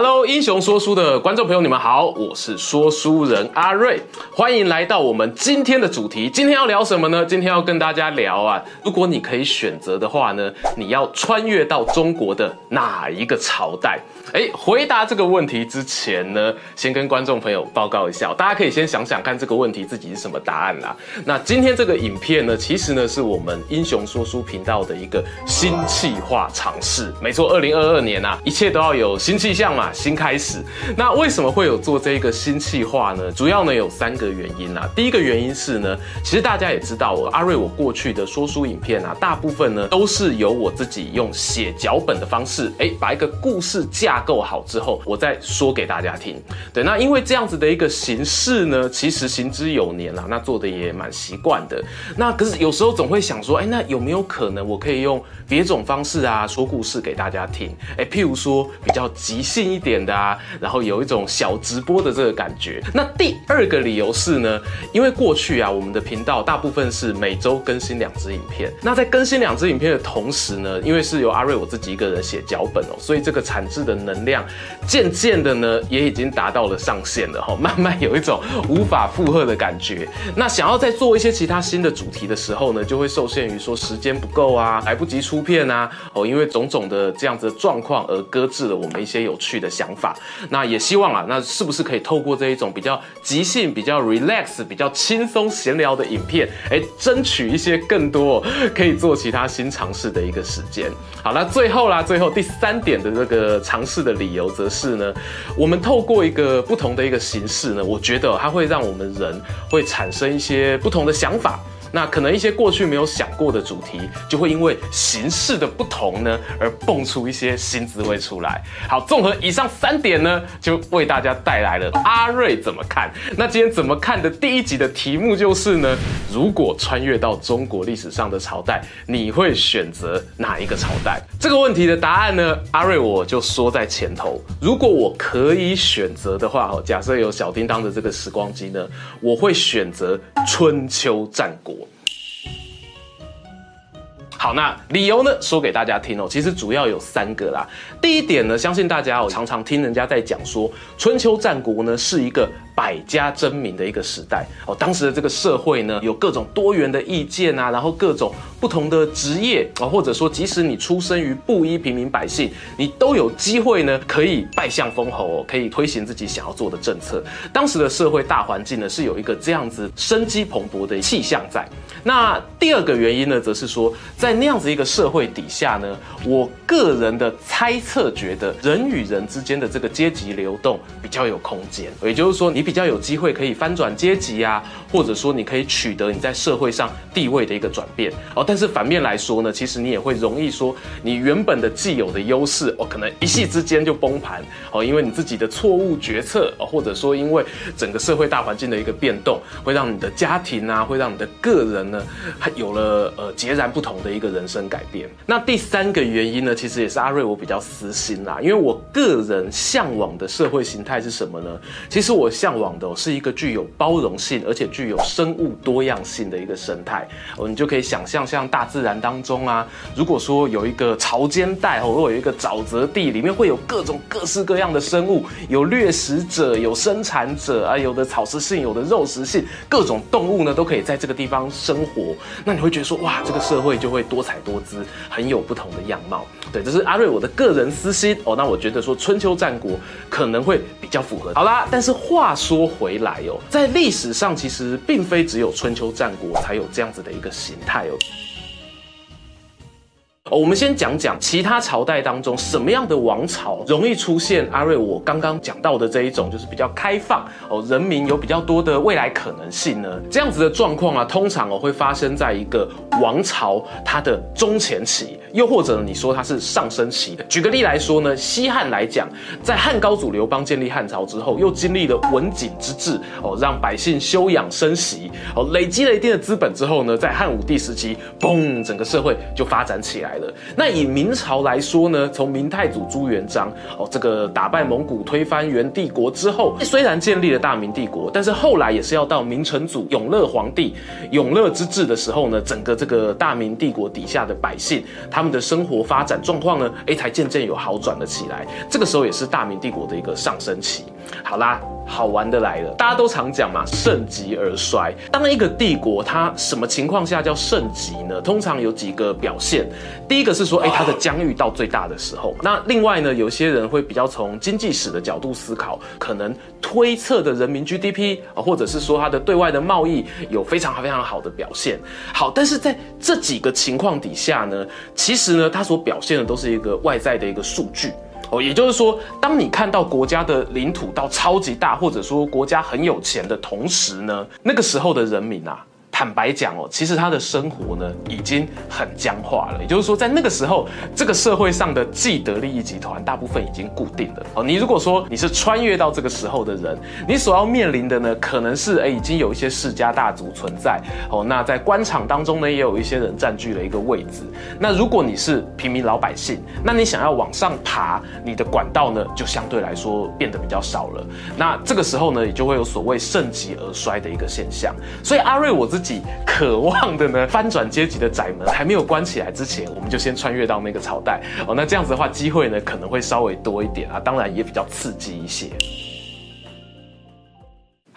Hello，英雄说书的观众朋友，你们好，我是说书人阿瑞，欢迎来到我们今天的主题。今天要聊什么呢？今天要跟大家聊啊，如果你可以选择的话呢，你要穿越到中国的哪一个朝代？哎，回答这个问题之前呢，先跟观众朋友报告一下，大家可以先想想看这个问题自己是什么答案啦。那今天这个影片呢，其实呢是我们英雄说书频道的一个新企划尝试。没错，二零二二年啊，一切都要有新气象嘛。新开始，那为什么会有做这个新企划呢？主要呢有三个原因啊。第一个原因是呢，其实大家也知道，我阿瑞我过去的说书影片啊，大部分呢都是由我自己用写脚本的方式，哎，把一个故事架构好之后，我再说给大家听。对，那因为这样子的一个形式呢，其实行之有年了，那做的也蛮习惯的。那可是有时候总会想说，哎，那有没有可能我可以用别种方式啊说故事给大家听？哎，譬如说比较即兴一。点的啊，然后有一种小直播的这个感觉。那第二个理由是呢，因为过去啊，我们的频道大部分是每周更新两支影片。那在更新两支影片的同时呢，因为是由阿瑞我自己一个人写脚本哦，所以这个产制的能量渐渐的呢，也已经达到了上限了哈，慢慢有一种无法负荷的感觉。那想要再做一些其他新的主题的时候呢，就会受限于说时间不够啊，来不及出片啊，哦，因为种种的这样子的状况而搁置了我们一些有趣的。想法，那也希望啊，那是不是可以透过这一种比较即兴、比较 relax、比较轻松闲聊的影片，哎，争取一些更多可以做其他新尝试的一个时间。好，那最后啦，最后第三点的这个尝试的理由，则是呢，我们透过一个不同的一个形式呢，我觉得它会让我们人会产生一些不同的想法。那可能一些过去没有想过的主题，就会因为形式的不同呢，而蹦出一些新滋味出来。好，综合以上三点呢，就为大家带来了阿瑞怎么看。那今天怎么看的第一集的题目就是呢，如果穿越到中国历史上的朝代，你会选择哪一个朝代？这个问题的答案呢，阿瑞我就说在前头。如果我可以选择的话，哈，假设有小叮当的这个时光机呢，我会选择春秋战国。好，那理由呢？说给大家听哦。其实主要有三个啦。第一点呢，相信大家哦常常听人家在讲说，春秋战国呢是一个百家争鸣的一个时代哦。当时的这个社会呢，有各种多元的意见啊，然后各种不同的职业啊，或者说即使你出生于布衣平民百姓，你都有机会呢可以拜相封侯，可以推行自己想要做的政策。当时的社会大环境呢是有一个这样子生机蓬勃的气象在。那第二个原因呢，则是说在在那样子一个社会底下呢，我个人的猜测觉得，人与人之间的这个阶级流动比较有空间，也就是说，你比较有机会可以翻转阶级啊，或者说你可以取得你在社会上地位的一个转变哦。但是反面来说呢，其实你也会容易说，你原本的既有的优势哦，可能一夕之间就崩盘哦，因为你自己的错误决策哦，或者说因为整个社会大环境的一个变动，会让你的家庭啊，会让你的个人呢，有了呃截然不同的。一个人生改变。那第三个原因呢，其实也是阿瑞我比较私心啦，因为我个人向往的社会形态是什么呢？其实我向往的是一个具有包容性，而且具有生物多样性的一个生态。哦，你就可以想象，像大自然当中啊，如果说有一个潮间带哦，或有一个沼泽地，里面会有各种各式各样的生物，有掠食者，有生产者啊，有的草食性，有的肉食性，各种动物呢都可以在这个地方生活。那你会觉得说，哇，这个社会就会。多彩多姿，很有不同的样貌。对，这是阿瑞我的个人私心哦。那我觉得说春秋战国可能会比较符合。好啦，但是话说说回来哦，在历史上其实并非只有春秋战国才有这样子的一个形态哦。我们先讲讲其他朝代当中什么样的王朝容易出现阿瑞我刚刚讲到的这一种，就是比较开放哦，人民有比较多的未来可能性呢？这样子的状况啊，通常哦会发生在一个王朝它的中前期又或者你说它是上升期的。举个例来说呢，西汉来讲，在汉高祖刘邦建立汉朝之后，又经历了文景之治哦，让百姓休养生息哦，累积了一定的资本之后呢，在汉武帝时期，嘣，整个社会就发展起来了。那以明朝来说呢，从明太祖朱元璋哦，这个打败蒙古、推翻元帝国之后，虽然建立了大明帝国，但是后来也是要到明成祖永乐皇帝永乐之治的时候呢，整个这个大明帝国底下的百姓，他他们的生活发展状况呢，哎，才渐渐有好转了起来。这个时候也是大明帝国的一个上升期。好啦。好玩的来了，大家都常讲嘛，盛极而衰。当一个帝国它什么情况下叫盛极呢？通常有几个表现。第一个是说，哎，它的疆域到最大的时候。那另外呢，有些人会比较从经济史的角度思考，可能推测的人民 GDP 啊，或者是说它的对外的贸易有非常非常好的表现。好，但是在这几个情况底下呢，其实呢，它所表现的都是一个外在的一个数据。哦，也就是说，当你看到国家的领土到超级大，或者说国家很有钱的同时呢，那个时候的人民啊。坦白讲哦，其实他的生活呢已经很僵化了。也就是说，在那个时候，这个社会上的既得利益集团大部分已经固定了。哦，你如果说你是穿越到这个时候的人，你所要面临的呢，可能是哎已经有一些世家大族存在。哦，那在官场当中呢，也有一些人占据了一个位置。那如果你是平民老百姓，那你想要往上爬，你的管道呢就相对来说变得比较少了。那这个时候呢，也就会有所谓盛极而衰的一个现象。所以阿瑞我自己。渴望的呢，翻转阶级的窄门还没有关起来之前，我们就先穿越到那个朝代哦。那这样子的话，机会呢可能会稍微多一点啊，当然也比较刺激一些。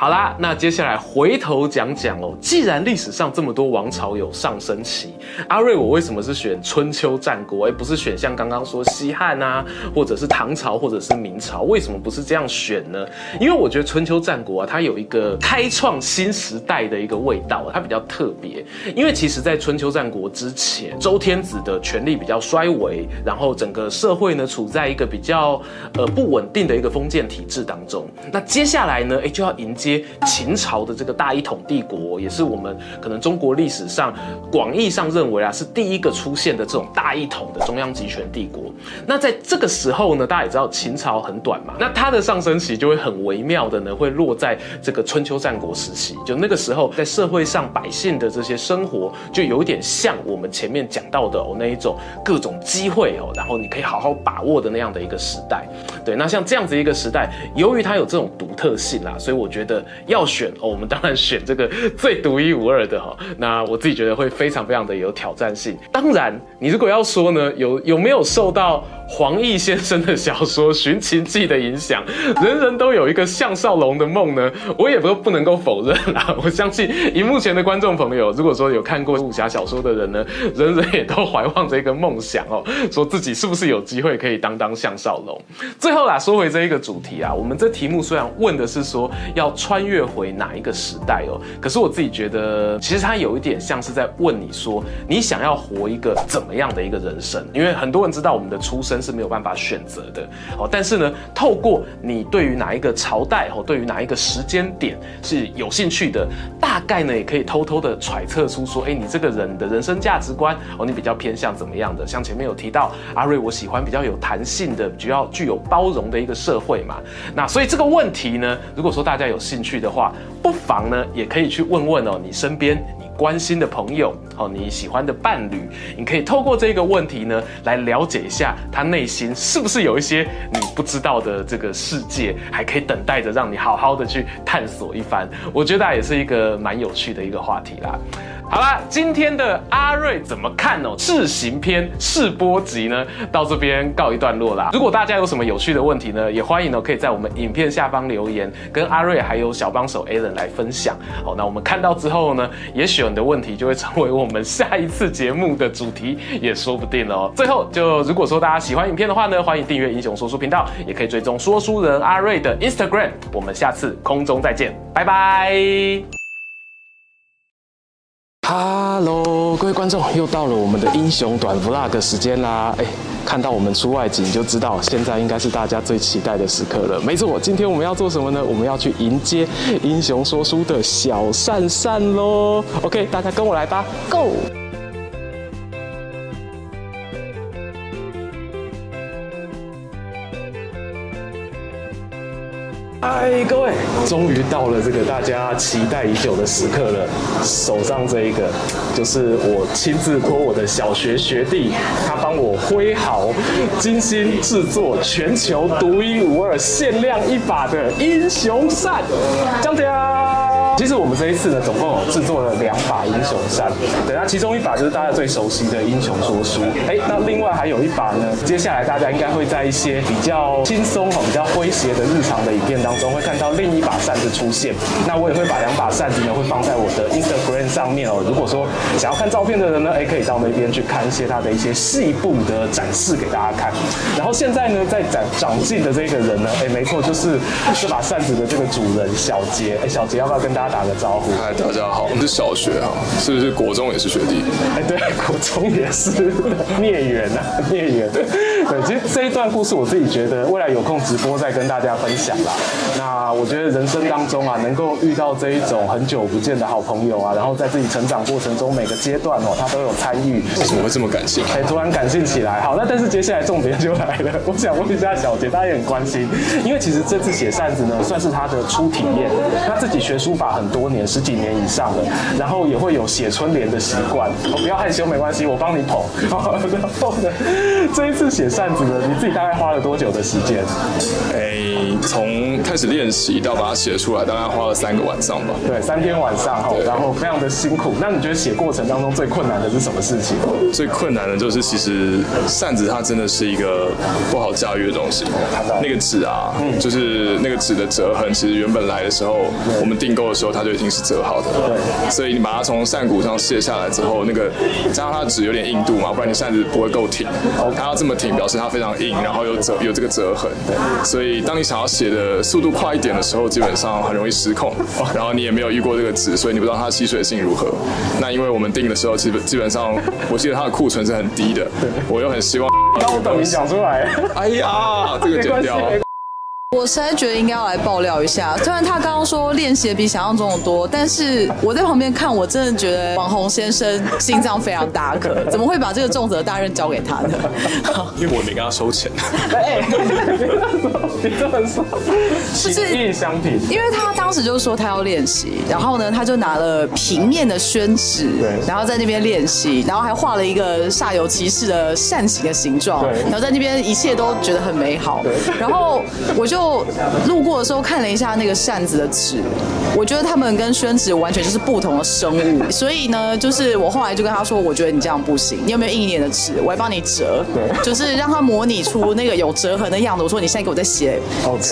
好啦，那接下来回头讲讲哦。既然历史上这么多王朝有上升期，阿瑞，我为什么是选春秋战国，而不是选像刚刚说西汉啊，或者是唐朝，或者是明朝？为什么不是这样选呢？因为我觉得春秋战国啊，它有一个开创新时代的一个味道，它比较特别。因为其实，在春秋战国之前，周天子的权力比较衰微，然后整个社会呢处在一个比较呃不稳定的一个封建体制当中。那接下来呢，哎，就要迎接。秦朝的这个大一统帝国，也是我们可能中国历史上广义上认为啊是第一个出现的这种大一统的中央集权帝国。那在这个时候呢，大家也知道秦朝很短嘛，那它的上升期就会很微妙的呢，会落在这个春秋战国时期。就那个时候，在社会上百姓的这些生活，就有点像我们前面讲到的哦那一种各种机会哦，然后你可以好好把握的那样的一个时代。对，那像这样子一个时代，由于它有这种独特性啦，所以我觉得。要选哦，我们当然选这个 最独一无二的哈。那我自己觉得会非常非常的有挑战性。当然，你如果要说呢，有有没有受到黄易先生的小说《寻秦记》的影响？人人都有一个项少龙的梦呢？我也不不能够否认啦。我相信，荧幕前的观众朋友，如果说有看过武侠小说的人呢，人人也都怀望着一个梦想哦，说自己是不是有机会可以当当项少龙。最后啦，说回这一个主题啊，我们这题目虽然问的是说要穿越回哪一个时代哦，可是我自己觉得，其实它有一点像是在问你说，你想要活一个怎么样的一个人生？因为很多人知道我们的出生是没有办法选择的哦，但是呢，透过你对于哪一个朝代哦，对于哪一个时间点是有兴趣的，大概呢也可以偷偷的揣测出说，哎，你这个人的人生价值观哦，你比较偏向怎么样的？像前面有提到阿瑞，我喜欢比较有弹性的，比较具有包容的一个社会嘛。那所以这个问题呢，如果说大家有兴趣的话，不妨呢，也可以去问问哦，你身边关心的朋友哦，你喜欢的伴侣，你可以透过这个问题呢，来了解一下他内心是不是有一些你不知道的这个世界，还可以等待着让你好好的去探索一番。我觉得也是一个蛮有趣的一个话题啦。好啦，今天的阿瑞怎么看哦？试行篇试播集呢，到这边告一段落啦。如果大家有什么有趣的问题呢，也欢迎呢可以在我们影片下方留言，跟阿瑞还有小帮手 Alan 来分享。好，那我们看到之后呢，也许你的问题就会成为我们下一次节目的主题，也说不定哦。最后，就如果说大家喜欢影片的话呢，欢迎订阅英雄说书频道，也可以追踪说书人阿瑞的 Instagram。我们下次空中再见，拜拜。Hello，各位观众，又到了我们的英雄短 Vlog 时间啦！哎，看到我们出外景就知道，现在应该是大家最期待的时刻了。没错，今天我们要做什么呢？我们要去迎接英雄说书的小善善喽！OK，大家跟我来吧，Go！嗨，各位，终于到了这个大家期待已久的时刻了。手上这一个，就是我亲自托我的小学学弟，他帮我挥毫，精心制作，全球独一无二、限量一把的英雄扇，锵锵。其实我们这一次呢，总共有制作了两把英雄扇。对，那，其中一把就是大家最熟悉的英雄说书。哎，那另外还有一把呢，接下来大家应该会在一些比较轻松、哈、比较诙谐的日常的影片当中，会看到另一把扇子出现。那我也会把两把扇子呢，会放在我的 Instagram 上面哦。如果说想要看照片的人呢，哎，可以到那边去看一些它的一些细部的展示给大家看。然后现在呢，在展长进的这个人呢，哎，没错，就是这把扇子的这个主人小杰。哎，小杰要不要跟大家？打个招呼，嗨，大家好，我们是小学啊，是不是国中也是学弟？哎，对，国中也是 孽缘啊，孽缘。对，其实这一段故事我自己觉得，未来有空直播再跟大家分享啦。那我觉得人生当中啊，能够遇到这一种很久不见的好朋友啊，然后在自己成长过程中每个阶段哦，他都有参与，为什么会这么感性？哎，突然感性起来。好，那但是接下来重点就来了，我想问一下小杰，大家也很关心，因为其实这次写扇子呢，算是他的初体验，他自己学书法。很多年，十几年以上了，然后也会有写春联的习惯。哦，不要害羞，没关系，我帮你捧。然后呢，这一次写扇子呢，你自己大概花了多久的时间？哎，从开始练习到把它写出来，大概花了三个晚上吧。对，三天晚上哈，然后非常的辛苦。那你觉得写过程当中最困难的是什么事情？最困难的就是其实扇子它真的是一个不好驾驭的东西。那个纸啊，嗯，就是那个纸的折痕，其实原本来的时候，我们订购的时候。它就已经是折好的，对，所以你把它从扇骨上卸下来之后，那个加上它的纸有点硬度嘛，不然你扇子不会够挺。它要这么挺，表示它非常硬，然后有折有这个折痕。对，所以当你想要写的速度快一点的时候，基本上很容易失控。然后你也没有遇过这个纸，所以你不知道它的吸水性如何。那因为我们定的时候，基本基本上，我记得它的库存是很低的。我又很希望，那我等你讲出来。哎呀，这个剪掉。我实在觉得应该要来爆料一下，虽然他刚刚说练习比想象中的多，但是我在旁边看，我真的觉得网红先生心脏非常大颗，怎么会把这个重责大任交给他呢？因为我没跟他收钱。哎，你这么说，情义相挺。因为他当时就说他要练习，然后呢，他就拿了平面的宣纸，然后在那边练习，然后还画了一个煞有其事的扇形的形状，然后在那边一切都觉得很美好，然后我就。就路过的时候看了一下那个扇子的纸，我觉得他们跟宣纸完全就是不同的生物，所以呢，就是我后来就跟他说，我觉得你这样不行，你有没有硬一点的纸？我还帮你折，对，就是让他模拟出那个有折痕的样子。我说你现在给我再写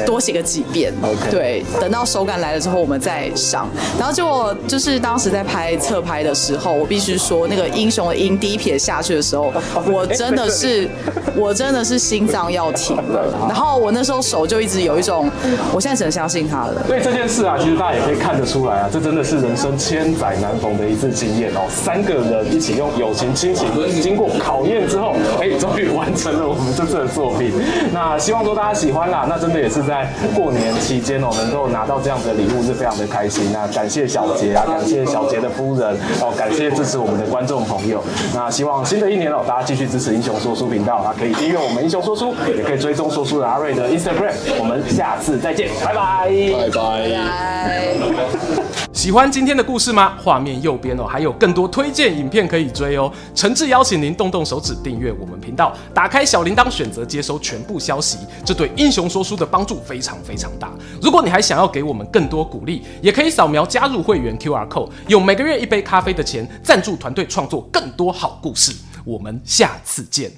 多写个几遍对，等到手感来了之后我们再上。然后结果就是当时在拍侧拍的时候，我必须说那个英雄的音第一撇下去的时候，我真的是我真的是心脏要停了，然后我那时候手就一直。有一种，我现在只能相信他了。所以这件事啊，其实大家也可以看得出来啊，这真的是人生千载难逢的一次经验哦。三个人一起用友情、亲情，经过考验之后，哎，终于完成了我们这次的作品。那希望说大家喜欢啦。那真的也是在过年期间哦，能够拿到这样的礼物是非常的开心。那感谢小杰啊，感谢小杰的夫人哦，感谢支持我们的观众朋友。那希望新的一年哦，大家继续支持英雄说书频道啊，可以订阅我们英雄说书，也可以追踪说书的阿瑞的 Instagram。我们下次再见，拜拜，拜拜。喜欢今天的故事吗？画面右边哦，还有更多推荐影片可以追哦。诚挚邀请您动动手指订阅我们频道，打开小铃铛，选择接收全部消息，这对英雄说书的帮助非常非常大。如果你还想要给我们更多鼓励，也可以扫描加入会员 QR code，用每个月一杯咖啡的钱赞助团队创作更多好故事。我们下次见。